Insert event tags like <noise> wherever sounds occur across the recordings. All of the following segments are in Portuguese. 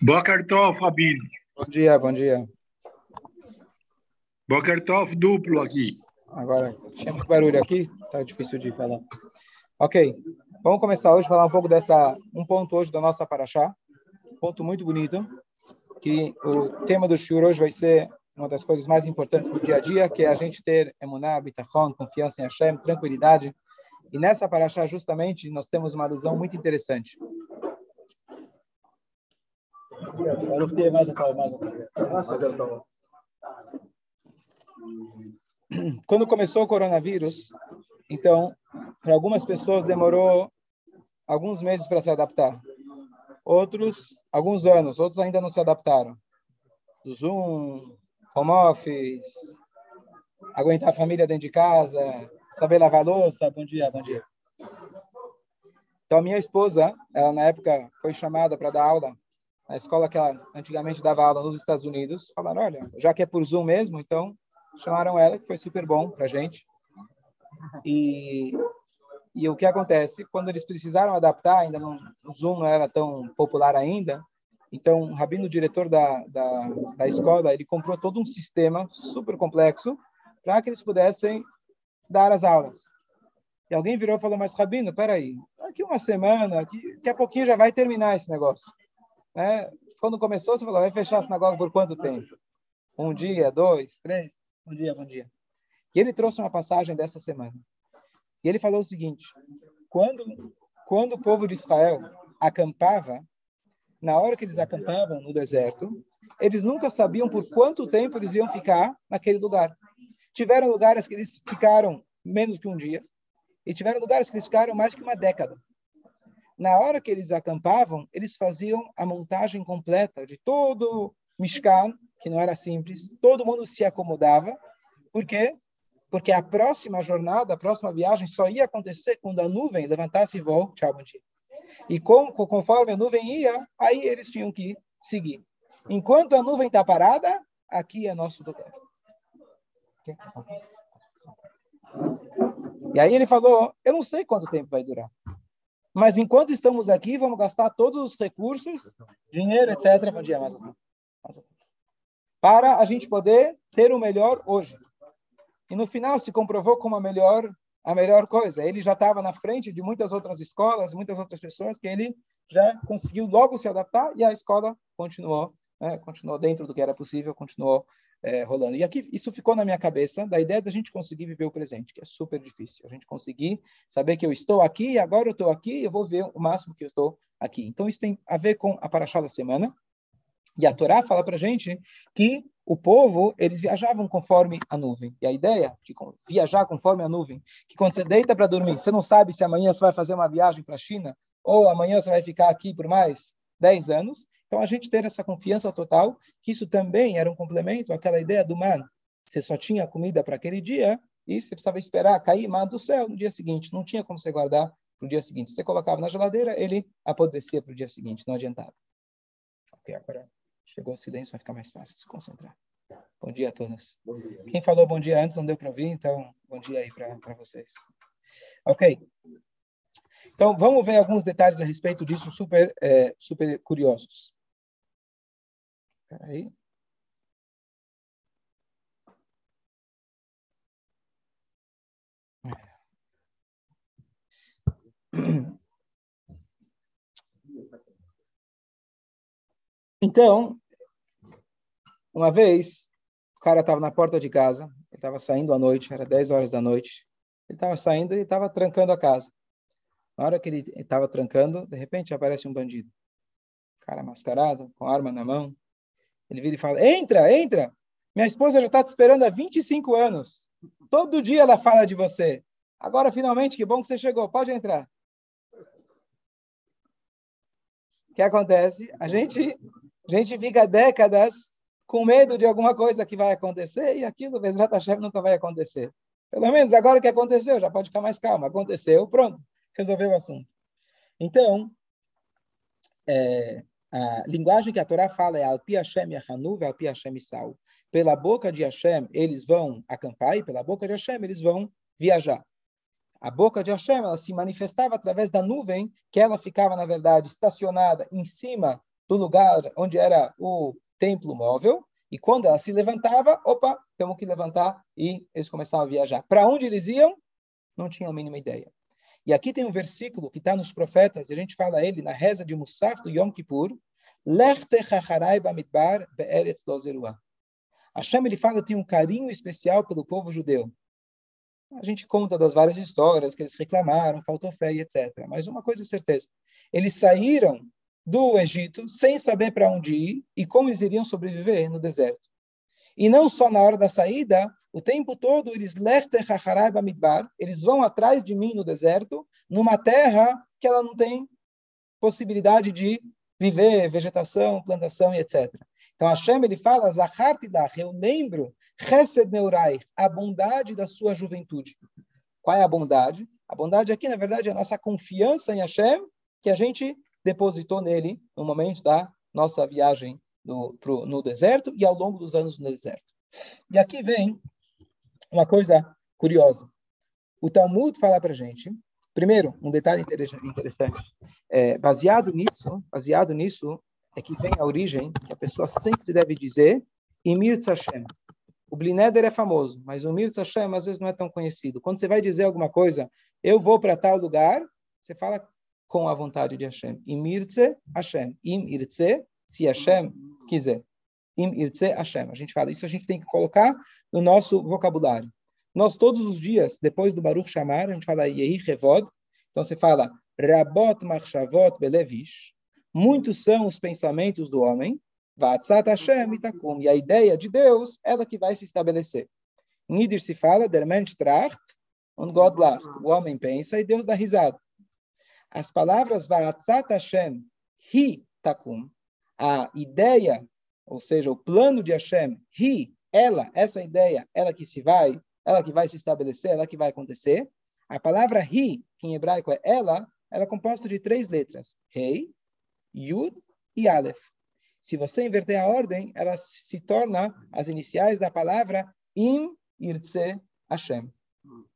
Boker Tov, Rabino. Bom dia, bom dia. Boker Tov duplo aqui. Agora, tinha muito barulho aqui, tá difícil de falar. Ok, vamos começar hoje a falar um pouco dessa, um ponto hoje da nossa paraxá, um ponto muito bonito, que o tema do shiur hoje vai ser uma das coisas mais importantes do dia a dia, que é a gente ter emuná, bitachon, confiança em Hashem, tranquilidade. E nessa paraxá, justamente, nós temos uma alusão muito interessante. Quando começou o coronavírus, então, para algumas pessoas demorou alguns meses para se adaptar. Outros, alguns anos. Outros ainda não se adaptaram. Zoom, home office, aguentar a família dentro de casa, saber lavar louça. Bom dia, bom dia. Então, minha esposa, ela na época foi chamada para dar aula na escola que ela antigamente dava aula nos Estados Unidos. Falaram, olha, já que é por Zoom mesmo, então chamaram ela, que foi super bom para gente. E, e o que acontece? Quando eles precisaram adaptar, ainda não, o Zoom não era tão popular ainda, então o Rabino, diretor da, da, da escola, ele comprou todo um sistema super complexo para que eles pudessem dar as aulas. E alguém virou e falou, mas Rabino, peraí, daqui uma semana, daqui a pouquinho já vai terminar esse negócio. Né? Quando começou, você falou, vai fechar a sinagoga por quanto tempo? Um dia, dois, três? Bom dia, bom dia. E ele trouxe uma passagem dessa semana. E ele falou o seguinte: quando, quando o povo de Israel acampava, na hora que eles acampavam no deserto, eles nunca sabiam por quanto tempo eles iam ficar naquele lugar. Tiveram lugares que eles ficaram menos que um dia, e tiveram lugares que eles ficaram mais que uma década. Na hora que eles acampavam, eles faziam a montagem completa de todo Mishkan, que não era simples, todo mundo se acomodava. Por quê? Porque a próxima jornada, a próxima viagem só ia acontecer quando a nuvem levantasse voo, tchau, bom dia. E com, conforme a nuvem ia, aí eles tinham que seguir. Enquanto a nuvem está parada, aqui é nosso lugar. E aí ele falou, eu não sei quanto tempo vai durar. Mas enquanto estamos aqui, vamos gastar todos os recursos, dinheiro, etc. Bom dia, para a gente poder ter o melhor hoje. E no final se comprovou como a melhor a melhor coisa. Ele já estava na frente de muitas outras escolas, muitas outras pessoas que ele já conseguiu logo se adaptar e a escola continuou, né, continuou dentro do que era possível, continuou é, rolando. E aqui isso ficou na minha cabeça da ideia da gente conseguir viver o presente, que é super difícil. A gente conseguir saber que eu estou aqui, agora eu estou aqui, eu vou ver o máximo que eu estou aqui. Então isso tem a ver com a paraxá da semana. E a Torá fala para gente que o povo, eles viajavam conforme a nuvem. E a ideia de viajar conforme a nuvem, que quando você deita para dormir, você não sabe se amanhã você vai fazer uma viagem para a China ou amanhã você vai ficar aqui por mais 10 anos. Então, a gente ter essa confiança total, que isso também era um complemento àquela ideia do mar. Você só tinha comida para aquele dia e você precisava esperar cair mar do céu no dia seguinte. Não tinha como você guardar para o dia seguinte. Você colocava na geladeira, ele apodrecia para o dia seguinte, não adiantava. Ok, agora Chegou o silêncio, vai ficar mais fácil de se concentrar. Bom dia a todos. Dia. Quem falou bom dia antes não deu para ouvir, então bom dia aí para vocês. Ok. Então, vamos ver alguns detalhes a respeito disso, super, é, super curiosos. Aí. Então, uma vez, o cara estava na porta de casa, ele estava saindo à noite, era 10 horas da noite. Ele estava saindo e estava trancando a casa. Na hora que ele estava trancando, de repente aparece um bandido. Cara mascarado, com arma na mão. Ele vira e fala: Entra, entra! Minha esposa já está te esperando há 25 anos. Todo dia ela fala de você. Agora, finalmente, que bom que você chegou. Pode entrar. O que acontece? A gente a gente fica décadas com medo de alguma coisa que vai acontecer e aquilo, Bezrat Hashem, nunca vai acontecer. Pelo menos agora que aconteceu, já pode ficar mais calmo. Aconteceu, pronto, resolveu o assunto. Então, é, a linguagem que a Torá fala é Alpi Hashem Yahanuv, Alpi Hashem Sal. Pela boca de Hashem, eles vão acampar e pela boca de Hashem, eles vão viajar. A boca de Hashem, ela se manifestava através da nuvem, que ela ficava, na verdade, estacionada em cima do lugar onde era o templo móvel, e quando ela se levantava, opa, temos que levantar, e eles começavam a viajar. Para onde eles iam? Não tinham a mínima ideia. E aqui tem um versículo que está nos profetas, e a gente fala ele na reza de Musaf do Yom Kippur, Hashem ele fala tem um carinho especial pelo povo judeu. A gente conta das várias histórias que eles reclamaram, faltou fé e etc. Mas uma coisa é certeza: eles saíram do Egito sem saber para onde ir e como eles iriam sobreviver no deserto. E não só na hora da saída, o tempo todo eles eles vão atrás de mim no deserto, numa terra que ela não tem possibilidade de viver vegetação, plantação e etc. Então Hashem ele fala, eu lembro, Chesed Neurai, a bondade da sua juventude. Qual é a bondade? A bondade aqui, na verdade, é a nossa confiança em Hashem, que a gente depositou nele no momento da nossa viagem no, pro, no deserto e ao longo dos anos no deserto. E aqui vem uma coisa curiosa. O Talmud fala para gente, primeiro, um detalhe interessante. É, baseado nisso, baseado nisso, é que vem a origem que a pessoa sempre deve dizer Imir Hashem. O Blineder é famoso, mas o Mir Hashem às vezes não é tão conhecido. Quando você vai dizer alguma coisa, eu vou para tal lugar, você fala com a vontade de Hashem. Imirtze Hashem. Imirtze, se Hashem quiser. Imirtze Hashem. A gente fala isso, a gente tem que colocar no nosso vocabulário. Nós todos os dias, depois do Baruch Shamar, a gente fala Yehi Revod. Então você fala Rabot Machshavot Belevish. Muitos são os pensamentos do homem. Vatzat Hashem itakum. E a ideia de Deus, ela que vai se estabelecer. Nidir se fala, der Mensch tracht und Gott lacht. O homem pensa e Deus dá risada. As palavras Va'atzat Hashem Hi Takum, a ideia, ou seja, o plano de Hashem, Hi, ela, essa ideia, ela que se vai, ela que vai se estabelecer, ela que vai acontecer. A palavra Hi, que em hebraico é ela, ela é composta de três letras: Rei, Yud e Aleph. Se você inverter a ordem, ela se torna as iniciais da palavra Im Irtze Hashem.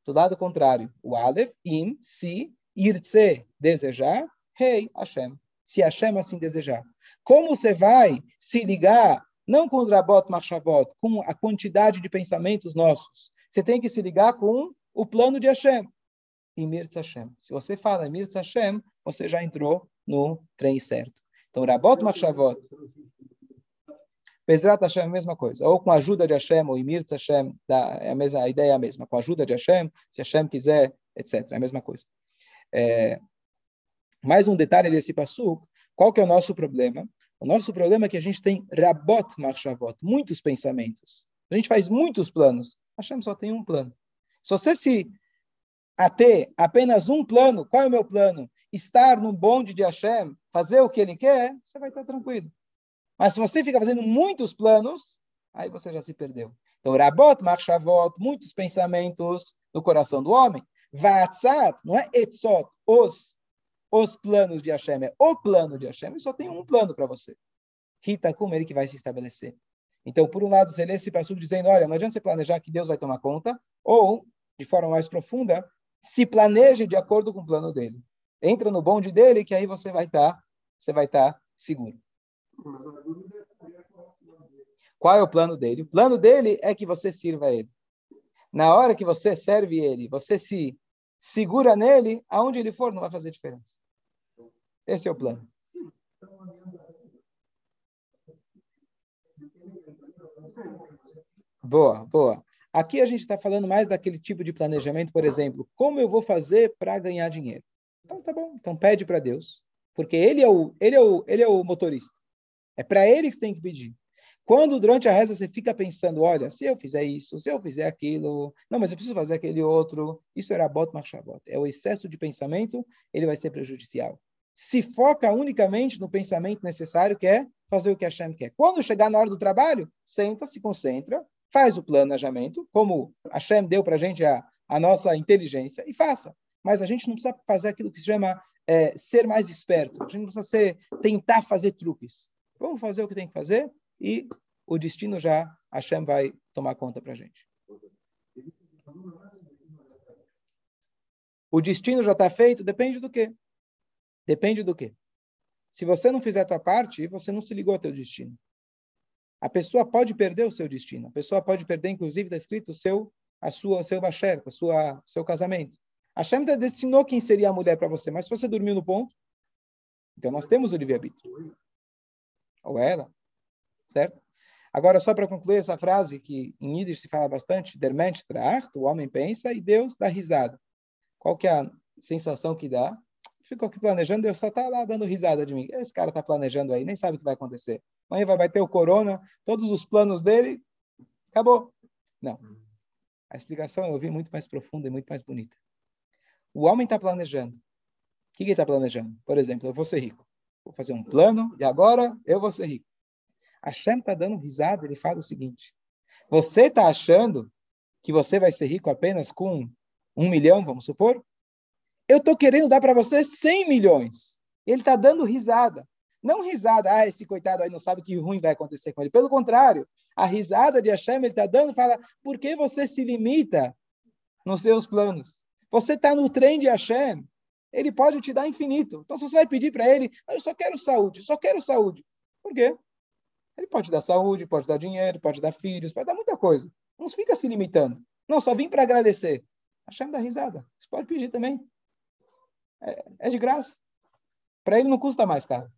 Do lado contrário, o Aleph, Im, si, Irtze, desejar, Rei, Hashem. Se Hashem assim desejar. Como você vai se ligar, não com o Rabot Machavot, com a quantidade de pensamentos nossos? Você tem que se ligar com o plano de Hashem. Imirtz Hashem. Se você fala Imirtz Hashem, você já entrou no trem certo. Então, Rabot Machavot. Bezrat Hashem é a mesma coisa. Ou com a ajuda de Hashem, ou Imirtz Hashem, é a, mesma, a ideia é a mesma. Com a ajuda de Hashem, se Hashem quiser, etc. É a mesma coisa. É, mais um detalhe desse passuk, qual que é o nosso problema? O nosso problema é que a gente tem rabot marchavot, muitos pensamentos. A gente faz muitos planos. Hashem só tem um plano. Se você se ater apenas um plano, qual é o meu plano? Estar no bonde de Hashem, fazer o que ele quer, você vai estar tranquilo. Mas se você fica fazendo muitos planos, aí você já se perdeu. Então, rabot marchavot, muitos pensamentos no coração do homem. Vatzat, não é etzot, os, os planos de Hashem, é o plano de Hashem, e só tem um plano para você. Rita, como ele que vai se estabelecer. Então, por um lado, você lê esse passo dizendo, olha, não adianta você planejar que Deus vai tomar conta, ou, de forma mais profunda, se planeje de acordo com o plano dele. Entra no bonde dele, que aí você vai estar, tá, você vai estar tá seguro. Qual é o plano dele? O plano dele é que você sirva a ele. Na hora que você serve ele, você se segura nele, aonde ele for, não vai fazer diferença. Esse é o plano. Boa, boa. Aqui a gente está falando mais daquele tipo de planejamento, por exemplo, como eu vou fazer para ganhar dinheiro? Então tá bom, então pede para Deus, porque ele é o ele é o ele é o motorista. É para ele que você tem que pedir. Quando durante a reza você fica pensando, olha, se eu fizer isso, se eu fizer aquilo, não, mas eu preciso fazer aquele outro, isso era bot marchabot. É o excesso de pensamento, ele vai ser prejudicial. Se foca unicamente no pensamento necessário, que é fazer o que a Hashem quer. Quando chegar na hora do trabalho, senta, se concentra, faz o planejamento, como a Hashem deu para a gente a, a nossa inteligência, e faça. Mas a gente não precisa fazer aquilo que se chama é, ser mais esperto. A gente não precisa ser, tentar fazer truques. Vamos fazer o que tem que fazer e o destino já, Hashem vai tomar conta para a gente. O destino já está feito? Depende do quê? Depende do quê? Se você não fizer a tua parte, você não se ligou ao teu destino. A pessoa pode perder o seu destino. A pessoa pode perder, inclusive, está escrito, o seu, a sua, o seu basher, a sua, seu casamento. A Shem destinou quem seria a mulher para você, mas se você dormiu no ponto, então nós temos o livre-arbítrio. Ou ela, certo? Agora, só para concluir essa frase, que em Yiddish se fala bastante, der Mensch tracht, o homem pensa e Deus dá risada. Qual que é a sensação que dá? Ficou aqui planejando, Deus só está lá dando risada de mim. Esse cara está planejando aí, nem sabe o que vai acontecer. Amanhã vai bater o corona, todos os planos dele, acabou. Não. A explicação eu ouvi muito mais profunda e muito mais bonita. O homem está planejando. O que, ele está planejando? Por exemplo, eu vou ser rico. Vou fazer um plano e agora eu vou ser rico. Hashem está dando risada, ele fala o seguinte: você está achando que você vai ser rico apenas com um milhão, vamos supor? Eu estou querendo dar para você 100 milhões. Ele está dando risada. Não risada, ah, esse coitado aí não sabe que ruim vai acontecer com ele. Pelo contrário, a risada de Hashem ele está dando, fala, por que você se limita nos seus planos? Você está no trem de Hashem, ele pode te dar infinito. Então, se você vai pedir para ele, eu só quero saúde, só quero saúde. Por quê? Ele pode dar saúde, pode dar dinheiro, pode dar filhos, pode dar muita coisa. Não fica se limitando. Não, só vim para agradecer. Hashem dá risada. Você pode pedir também. É, é de graça. Para ele não custa mais caro.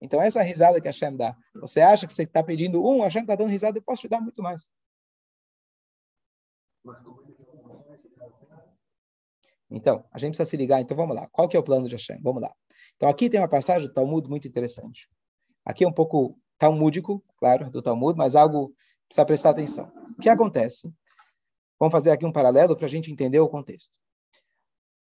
Então, essa risada que a Hashem dá. Você acha que você está pedindo um, a Hashem está dando risada, eu posso te dar muito mais. Então, a gente precisa se ligar. Então, vamos lá. Qual que é o plano de Hashem? Vamos lá. Então, aqui tem uma passagem do Talmud muito interessante. Aqui é um pouco talmúdico, claro, do Talmud, mas algo precisa prestar atenção. O que acontece? Vamos fazer aqui um paralelo para a gente entender o contexto.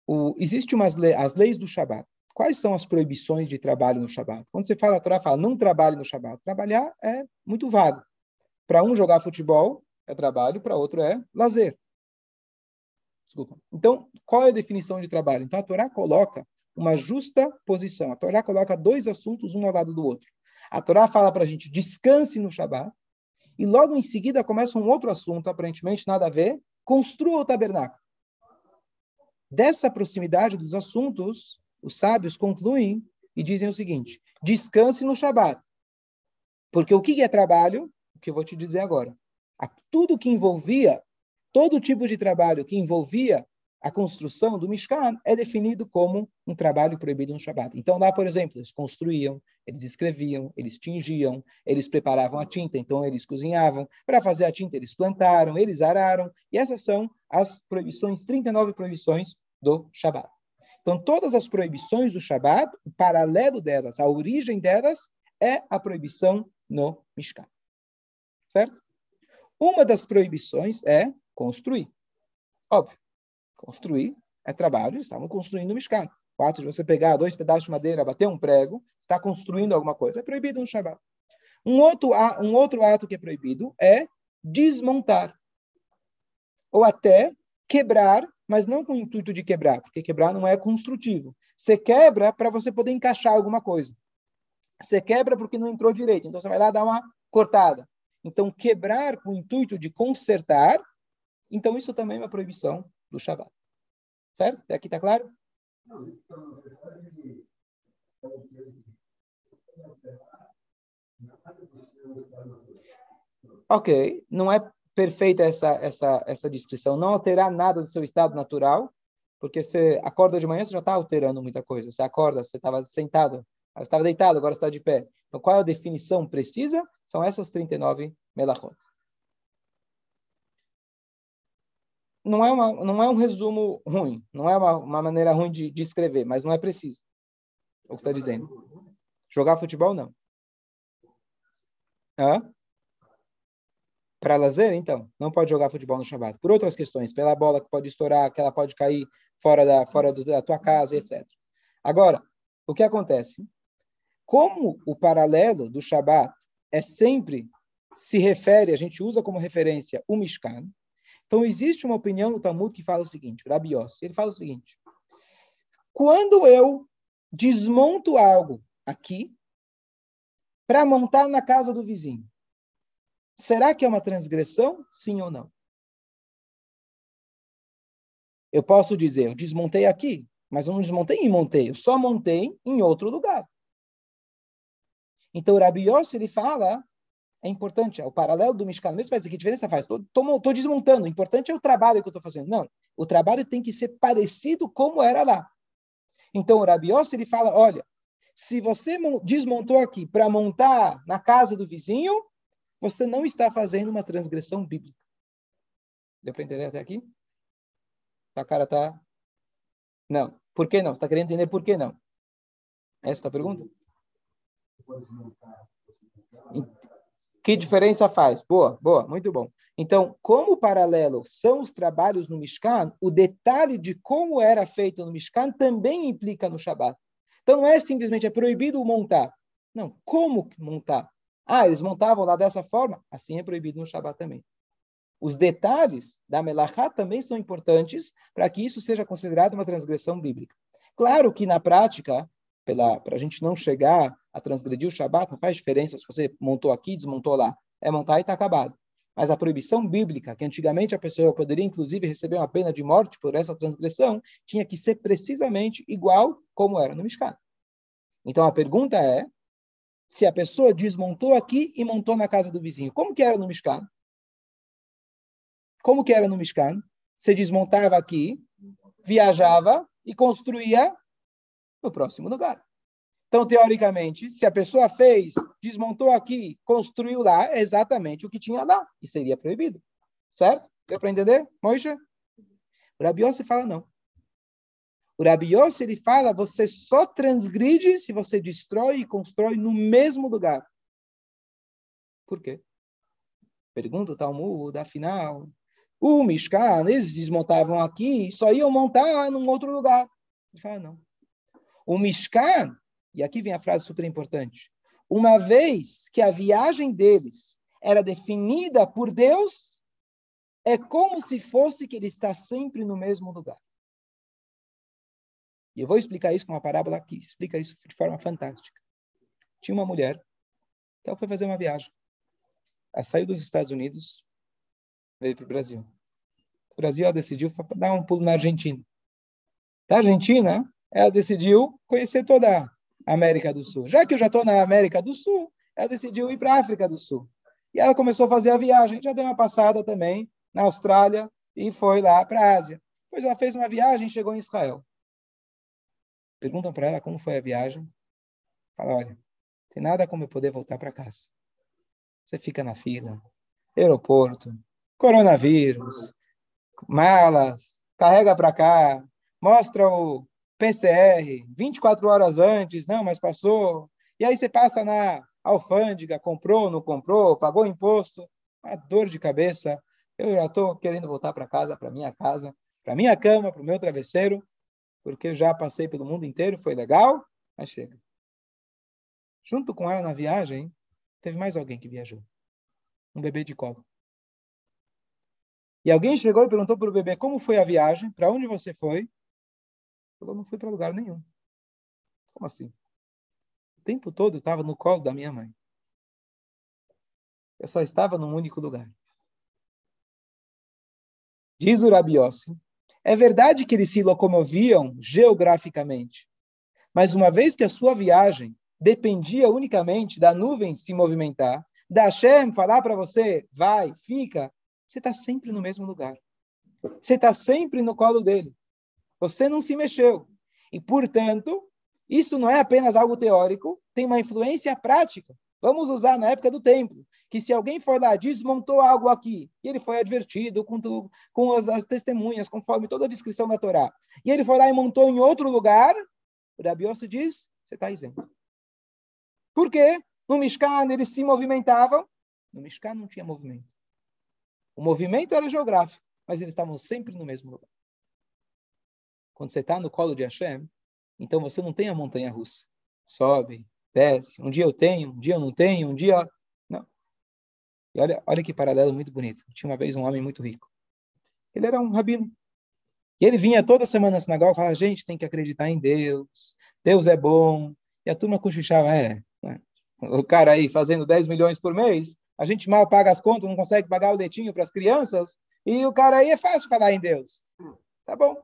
O, existe umas le as leis do Shabat. Quais são as proibições de trabalho no Shabat? Quando você fala, a Torá fala, não trabalhe no Shabat. Trabalhar é muito vago. Para um jogar futebol é trabalho, para outro é lazer. Desculpa. Então, qual é a definição de trabalho? Então, a Torá coloca uma justa posição. A Torá coloca dois assuntos um ao lado do outro. A Torá fala para a gente descanse no Shabat, e logo em seguida começa um outro assunto, aparentemente nada a ver, construa o tabernáculo. Dessa proximidade dos assuntos, os sábios concluem e dizem o seguinte: descanse no Shabat. Porque o que é trabalho? O que eu vou te dizer agora. Tudo que envolvia, todo tipo de trabalho que envolvia a construção do Mishkan é definido como um trabalho proibido no Shabat. Então, lá, por exemplo, eles construíam, eles escreviam, eles tingiam, eles preparavam a tinta, então eles cozinhavam. Para fazer a tinta, eles plantaram, eles araram. E essas são as proibições, 39 proibições do Shabat. Então, todas as proibições do Shabat, o paralelo delas, a origem delas, é a proibição no Mishkan. Certo? Uma das proibições é construir. Óbvio. Construir é trabalho, eles estavam construindo uma escada. O ato de você pegar dois pedaços de madeira, bater um prego, está construindo alguma coisa. É proibido no Shabbat. Um outro, um outro ato que é proibido é desmontar. Ou até quebrar, mas não com o intuito de quebrar, porque quebrar não é construtivo. Você quebra para você poder encaixar alguma coisa. Você quebra porque não entrou direito, então você vai lá dar uma cortada. Então, quebrar com o intuito de consertar, então isso também é uma proibição do Shabat. Certo? Até aqui está claro? Ok, não é perfeita essa, essa, essa descrição. Não alterar nada do seu estado natural, porque você acorda de manhã, você já está alterando muita coisa. Você acorda, você estava sentado, você estava deitado, agora está de pé. Então, qual é a definição precisa? São essas 39 melachot. não é, uma, não é um resumo ruim, não é uma, uma maneira ruim de, de escrever, mas não é preciso. É o que está dizendo. Jogar futebol, não. Hã? Para lazer, então, não pode jogar futebol no Shabbat. Por outras questões, pela bola que pode estourar, que ela pode cair fora da, fora do, da tua casa, etc. Agora, o que acontece? Como o paralelo do Shabbat é sempre se refere, a gente usa como referência o Mishkan, então, existe uma opinião no Talmud que fala o seguinte, o Rabi Yossi, ele fala o seguinte, quando eu desmonto algo aqui para montar na casa do vizinho, será que é uma transgressão? Sim ou não? Eu posso dizer, eu desmontei aqui, mas eu não desmontei e montei, eu só montei em outro lugar. Então, o Rabi Yossi, ele fala, é importante, é o paralelo do Mishkan, mesmo faz que diferença faz? Estou desmontando, o importante é o trabalho que eu estou fazendo. Não, o trabalho tem que ser parecido como era lá. Então, o Rabi Yossi, ele fala, olha, se você desmontou aqui para montar na casa do vizinho, você não está fazendo uma transgressão bíblica. Deu para entender até aqui? A cara tá. Não. Por que não? Você está querendo entender por que não? Essa é a pergunta? Que diferença faz? Boa, boa, muito bom. Então, como paralelo são os trabalhos no Mishkan, o detalhe de como era feito no Mishkan também implica no Shabat. Então, não é simplesmente é proibido montar. Não, como montar? Ah, eles montavam lá dessa forma? Assim é proibido no Shabat também. Os detalhes da Melachá também são importantes para que isso seja considerado uma transgressão bíblica. Claro que na prática, para a gente não chegar a transgredir o Shabat, não faz diferença se você montou aqui, desmontou lá. É montar e está acabado. Mas a proibição bíblica, que antigamente a pessoa poderia inclusive receber uma pena de morte por essa transgressão, tinha que ser precisamente igual como era no Mishkan. Então a pergunta é, se a pessoa desmontou aqui e montou na casa do vizinho, como que era no Mishkan? Como que era no Mishkan? Você desmontava aqui, viajava e construía no próximo lugar. Então, teoricamente, se a pessoa fez, desmontou aqui, construiu lá, é exatamente o que tinha lá. E seria proibido. Certo? Deu para entender, Moishe? O Rabi Yossi fala não. O Rabi Yossi, ele fala, você só transgride se você destrói e constrói no mesmo lugar. Por quê? Pergunta o Talmud, afinal, o Mishkan, eles desmontavam aqui e só iam montar num outro lugar. Ele fala, não. O Mishkan, e aqui vem a frase super importante. Uma vez que a viagem deles era definida por Deus, é como se fosse que ele está sempre no mesmo lugar. E eu vou explicar isso com uma parábola que explica isso de forma fantástica. Tinha uma mulher que ela foi fazer uma viagem. Ela saiu dos Estados Unidos, veio para o Brasil. O Brasil ela decidiu dar um pulo na Argentina. Da Argentina, ela decidiu conhecer toda América do Sul. Já que eu já estou na América do Sul, ela decidiu ir para a África do Sul. E ela começou a fazer a viagem. Já deu uma passada também na Austrália e foi lá para a Ásia. Depois ela fez uma viagem e chegou em Israel. Perguntam para ela como foi a viagem. Fala, olha, tem nada como eu poder voltar para casa. Você fica na fila, aeroporto, coronavírus, malas, carrega para cá, mostra o PCR 24 horas antes, não, mas passou. E aí você passa na alfândega, comprou, não comprou, pagou imposto, uma dor de cabeça. Eu já estou querendo voltar para casa, para minha casa, para minha cama, para o meu travesseiro, porque eu já passei pelo mundo inteiro, foi legal, mas chega. Junto com ela na viagem, teve mais alguém que viajou. Um bebê de colo. E alguém chegou e perguntou para o bebê como foi a viagem, para onde você foi, falou, não fui para lugar nenhum. Como assim? O tempo todo eu estava no colo da minha mãe. Eu só estava num único lugar. Diz o Rabiossi, é verdade que eles se locomoviam geograficamente, mas uma vez que a sua viagem dependia unicamente da nuvem se movimentar, da Hashem falar para você, vai, fica, você está sempre no mesmo lugar. Você está sempre no colo dele. Você não se mexeu. E, portanto, isso não é apenas algo teórico, tem uma influência prática. Vamos usar na época do templo, que se alguém for lá, desmontou algo aqui, e ele foi advertido com, com as, as, testemunhas, conforme toda a descrição da Torá, e ele foi lá e montou em outro lugar, o Rabiossi diz, você está isento. Por quê? No Mishkan eles se movimentavam, no Mishkan não tinha movimento. O movimento era geográfico, mas eles estavam sempre no mesmo lugar. Quando você está no colo de Hashem, então você não tem a montanha russa. Sobe, desce. Um dia eu tenho, um dia eu não tenho, um dia. Não. E olha, olha que paralelo muito bonito. Tinha uma vez um homem muito rico. Ele era um rabino. E ele vinha toda semana na sinagoga e falava: gente, tem que acreditar em Deus. Deus é bom. E a turma cochichava: é. Né? O cara aí fazendo 10 milhões por mês, a gente mal paga as contas, não consegue pagar o leitinho para as crianças. E o cara aí é fácil falar em Deus. Tá bom.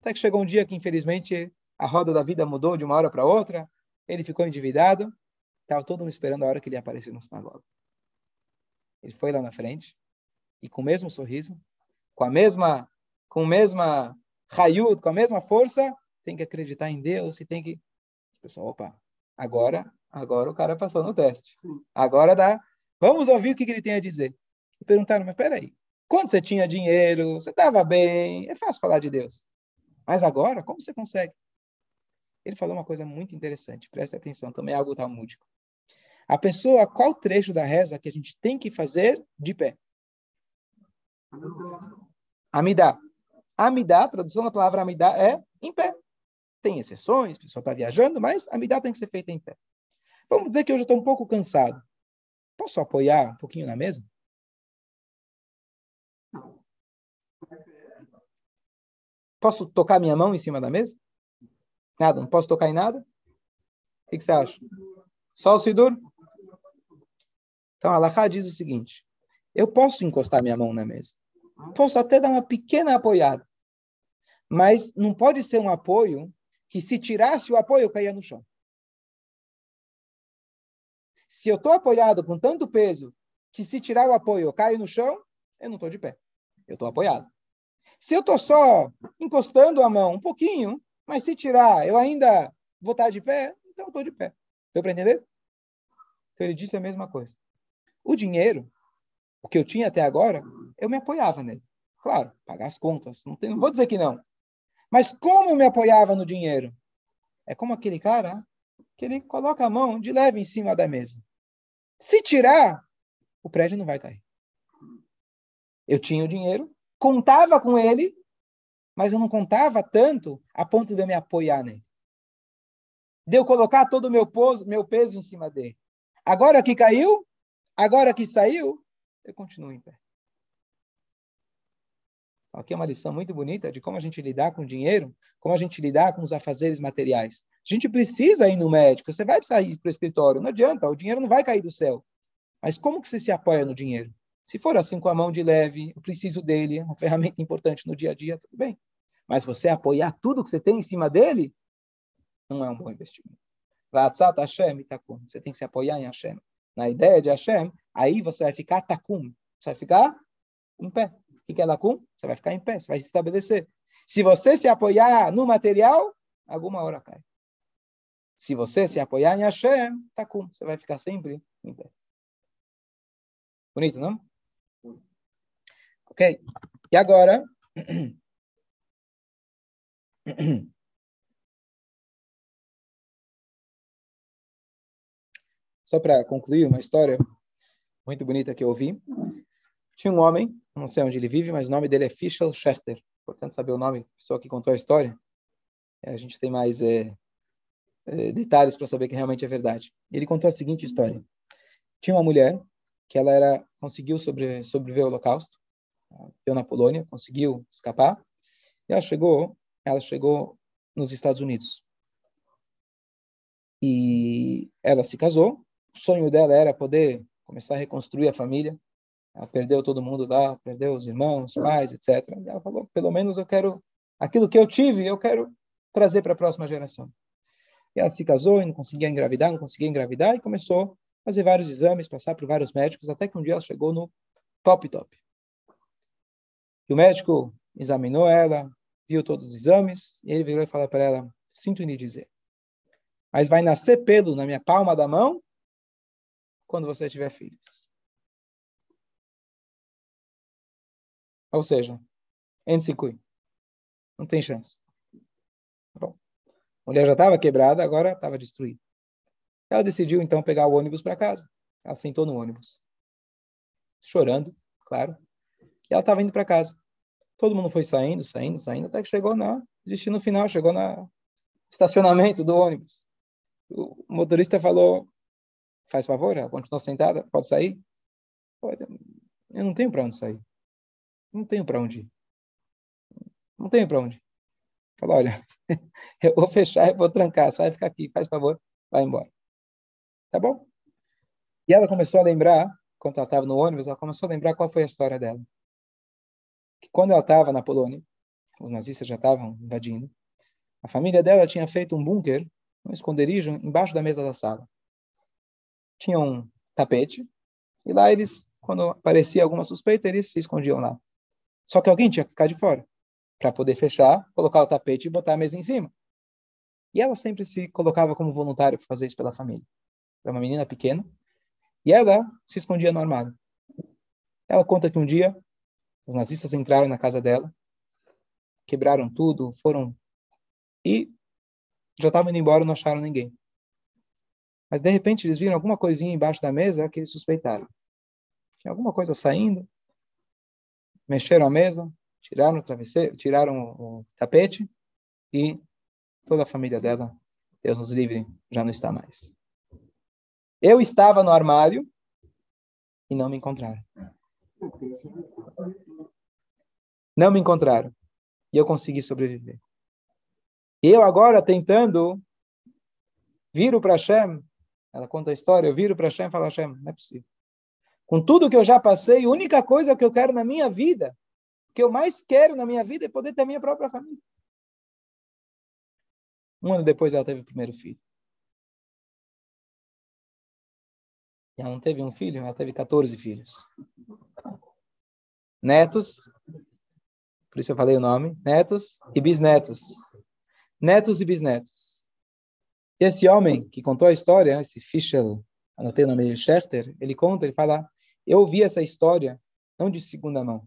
Até que chegou um dia que, infelizmente, a roda da vida mudou de uma hora para outra, ele ficou endividado, Estava todo mundo esperando a hora que ele ia aparecer na sinagoga. Ele foi lá na frente e com o mesmo sorriso, com a mesma, com a mesma raiud, com a mesma força, tem que acreditar em Deus e tem que. Pessoal, opa, agora, agora o cara passou no teste. Sim. Agora dá. Vamos ouvir o que, que ele tem a dizer. E perguntaram, mas peraí, quando você tinha dinheiro, você estava bem, é fácil falar de Deus. Mas agora, como você consegue? Ele falou uma coisa muito interessante, preste atenção, também é algo talmúdico. A pessoa, qual trecho da reza que a gente tem que fazer de pé? Amidá. Amidá, tradução da palavra amidá é em pé. Tem exceções, a pessoa está viajando, mas amidá tem que ser feita em pé. Vamos dizer que eu já estou um pouco cansado. Posso apoiar um pouquinho na mesa? Posso tocar minha mão em cima da mesa? Nada, não posso tocar em nada? O que, que você acha? Só o Sidur? Então, a diz o seguinte: eu posso encostar minha mão na mesa. Posso até dar uma pequena apoiada. Mas não pode ser um apoio que, se tirasse o apoio, eu caía no chão. Se eu estou apoiado com tanto peso que, se tirar o apoio, eu caio no chão, eu não estou de pé. Eu estou apoiado. Se eu estou só encostando a mão um pouquinho, mas se tirar, eu ainda vou estar de pé, então eu estou de pé. Deu para entender? Então ele disse a mesma coisa. O dinheiro, o que eu tinha até agora, eu me apoiava nele. Claro, pagar as contas, não, tem, não vou dizer que não. Mas como eu me apoiava no dinheiro? É como aquele cara que ele coloca a mão de leve em cima da mesa. Se tirar, o prédio não vai cair. Eu tinha o dinheiro, contava com ele, mas eu não contava tanto a ponto de eu me apoiar nele. De eu colocar todo o meu, meu peso em cima dele. Agora que caiu, agora que saiu, eu continuo em pé. Aqui é uma lição muito bonita de como a gente lidar com o dinheiro, como a gente lidar com os afazeres materiais. A gente precisa ir no médico, você vai precisar ir para o escritório, não adianta, o dinheiro não vai cair do céu. Mas como que você se apoia no dinheiro? Se for assim com a mão de leve, eu preciso dele, é uma ferramenta importante no dia a dia, tudo bem. Mas você apoiar tudo que você tem em cima dele, não é um bom investimento. Hashem Você tem que se apoiar em Hashem. Na ideia de Hashem, aí você vai ficar takum. Você vai ficar em pé. O que é lakum? Você vai ficar em pé, você vai se estabelecer. Se você se apoiar no material, alguma hora cai. Se você se apoiar em Hashem, takum. Você vai ficar sempre em pé. Bonito, não? Ok? E agora. Só para concluir uma história muito bonita que eu ouvi. Tinha um homem, não sei onde ele vive, mas o nome dele é Fischel Schechter. Portanto, saber o nome da pessoa que contou a história, a gente tem mais é, é, detalhes para saber que realmente é verdade. Ele contou a seguinte história: tinha uma mulher que ela era conseguiu sobre, sobreviver ao Holocausto, deu na Polônia, conseguiu escapar, e ela chegou, ela chegou nos Estados Unidos. E ela se casou. O sonho dela era poder começar a reconstruir a família. Ela perdeu todo mundo lá, perdeu os irmãos, pais, etc. E ela falou: pelo menos eu quero aquilo que eu tive, eu quero trazer para a próxima geração. E ela se casou e não conseguia engravidar, não conseguia engravidar e começou fazer vários exames, passar por vários médicos, até que um dia ela chegou no top top. O médico examinou ela, viu todos os exames, e ele virou e falou para ela: Sinto lhe dizer, mas vai nascer pelo na minha palma da mão quando você tiver filhos. Ou seja, Ensikui. Não tem chance. Bom, a mulher já estava quebrada, agora estava destruída. Ela decidiu então pegar o ônibus para casa. Ela sentou no ônibus, chorando, claro. E ela estava indo para casa. Todo mundo foi saindo, saindo, saindo, até que chegou na destino final, chegou na estacionamento do ônibus. O motorista falou: "Faz favor, ela continuou sentada, pode sair?" Olha, eu não tenho para onde sair. Não tenho para onde ir. Não tenho para onde. Falou: "Olha, <laughs> eu vou fechar, eu vou trancar, sai ficar aqui, faz favor, vai embora." Tá bom? E ela começou a lembrar, quando ela estava no ônibus, ela começou a lembrar qual foi a história dela. Quando ela estava na Polônia, os nazistas já estavam invadindo, a família dela tinha feito um bunker, um esconderijo, embaixo da mesa da sala. tinha um tapete, e lá eles, quando aparecia alguma suspeita, eles se escondiam lá. Só que alguém tinha que ficar de fora, para poder fechar, colocar o tapete e botar a mesa em cima. E ela sempre se colocava como voluntária para fazer isso pela família. Era uma menina pequena, e ela se escondia no armário. Ela conta que um dia os nazistas entraram na casa dela, quebraram tudo, foram e já estavam indo embora, não acharam ninguém. Mas de repente eles viram alguma coisinha embaixo da mesa que eles suspeitaram. Tinha alguma coisa saindo. Mexeram a mesa, tiraram o travesseiro, tiraram o tapete e toda a família dela, Deus nos livre, já não está mais. Eu estava no armário e não me encontraram. Não me encontraram. E eu consegui sobreviver. E eu agora tentando, viro para Hashem, ela conta a história, eu viro para Hashem e falo, Hashem, não é possível. Com tudo que eu já passei, a única coisa que eu quero na minha vida, que eu mais quero na minha vida é poder ter a minha própria família. Um ano depois ela teve o primeiro filho. Ela não teve um filho, ela teve 14 filhos. Netos, por isso eu falei o nome, netos e bisnetos. Netos e bisnetos. E esse homem que contou a história, esse Fischel, anotei o nome dele, Schechter, ele conta, ele fala, eu ouvi essa história não de segunda mão,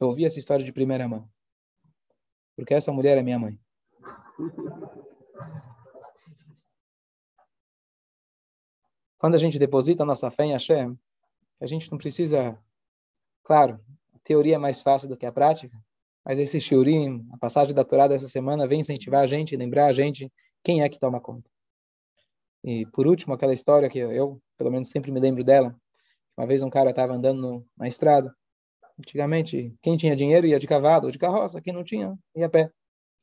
eu ouvi essa história de primeira mão. Porque essa mulher é minha mãe. Quando a gente deposita a nossa fé em Hashem, a gente não precisa, claro, a teoria é mais fácil do que a prática, mas esse shiurim, a passagem da Torá dessa semana, vem incentivar a gente, lembrar a gente quem é que toma conta. E por último, aquela história que eu, pelo menos sempre me lembro dela. Uma vez um cara estava andando na estrada. Antigamente, quem tinha dinheiro ia de cavalo de carroça, quem não tinha ia a pé.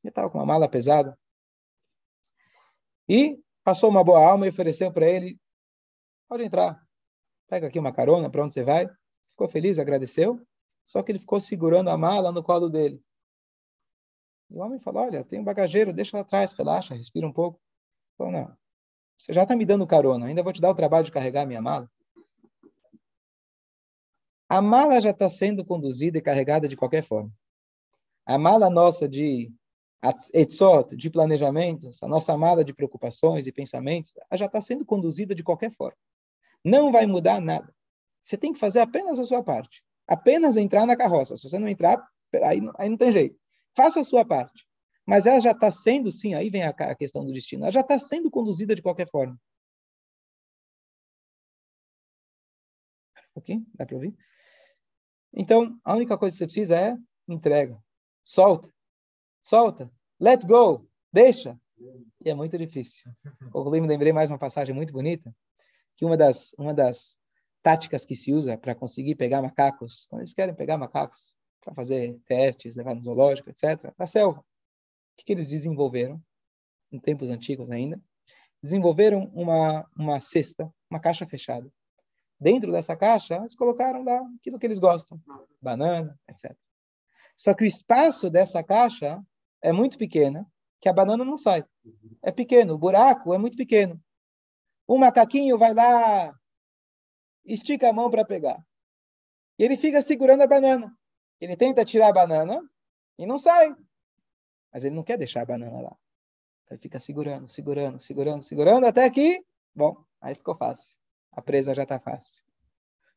Ele estava com uma mala pesada. E passou uma boa alma e ofereceu para ele Pode entrar. Pega aqui uma carona, para onde você vai? Ficou feliz, agradeceu. Só que ele ficou segurando a mala no colo dele. E o homem falou: Olha, tem um bagageiro, deixa lá atrás, relaxa, respira um pouco. Ele falou: Não, você já está me dando carona, ainda vou te dar o trabalho de carregar minha mala. A mala já está sendo conduzida e carregada de qualquer forma. A mala nossa de etzot, de planejamentos, a nossa mala de preocupações e pensamentos, já está sendo conduzida de qualquer forma. Não vai mudar nada. Você tem que fazer apenas a sua parte. Apenas entrar na carroça. Se você não entrar, aí, aí não tem jeito. Faça a sua parte. Mas ela já está sendo, sim, aí vem a, a questão do destino, ela já está sendo conduzida de qualquer forma. Ok? Dá para ouvir? Então, a única coisa que você precisa é entrega. Solta. Solta. Let go. Deixa. E é muito difícil. Eu me lembrei mais uma passagem muito bonita que uma das, uma das táticas que se usa para conseguir pegar macacos, quando eles querem pegar macacos para fazer testes, levar no zoológico, etc., na selva, o que, que eles desenvolveram, em tempos antigos ainda? Desenvolveram uma, uma cesta, uma caixa fechada. Dentro dessa caixa, eles colocaram lá aquilo que eles gostam, banana, etc. Só que o espaço dessa caixa é muito pequeno, que a banana não sai. É pequeno, o buraco é muito pequeno. O macaquinho vai lá, estica a mão para pegar. E ele fica segurando a banana. Ele tenta tirar a banana e não sai. Mas ele não quer deixar a banana lá. Ele fica segurando, segurando, segurando, segurando, até que, bom, aí ficou fácil. A presa já está fácil.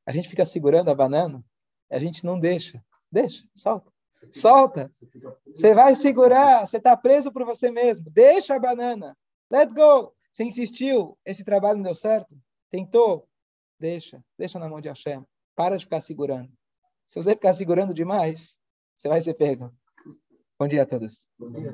A gente fica segurando a banana, a gente não deixa. Deixa, solta. Solta. Você vai segurar, você está preso por você mesmo. Deixa a banana. Let go. Você insistiu, esse trabalho não deu certo? Tentou? Deixa, deixa na mão de Hashem. Para de ficar segurando. Se você ficar segurando demais, você vai ser pego. Bom dia a todos. Bom dia.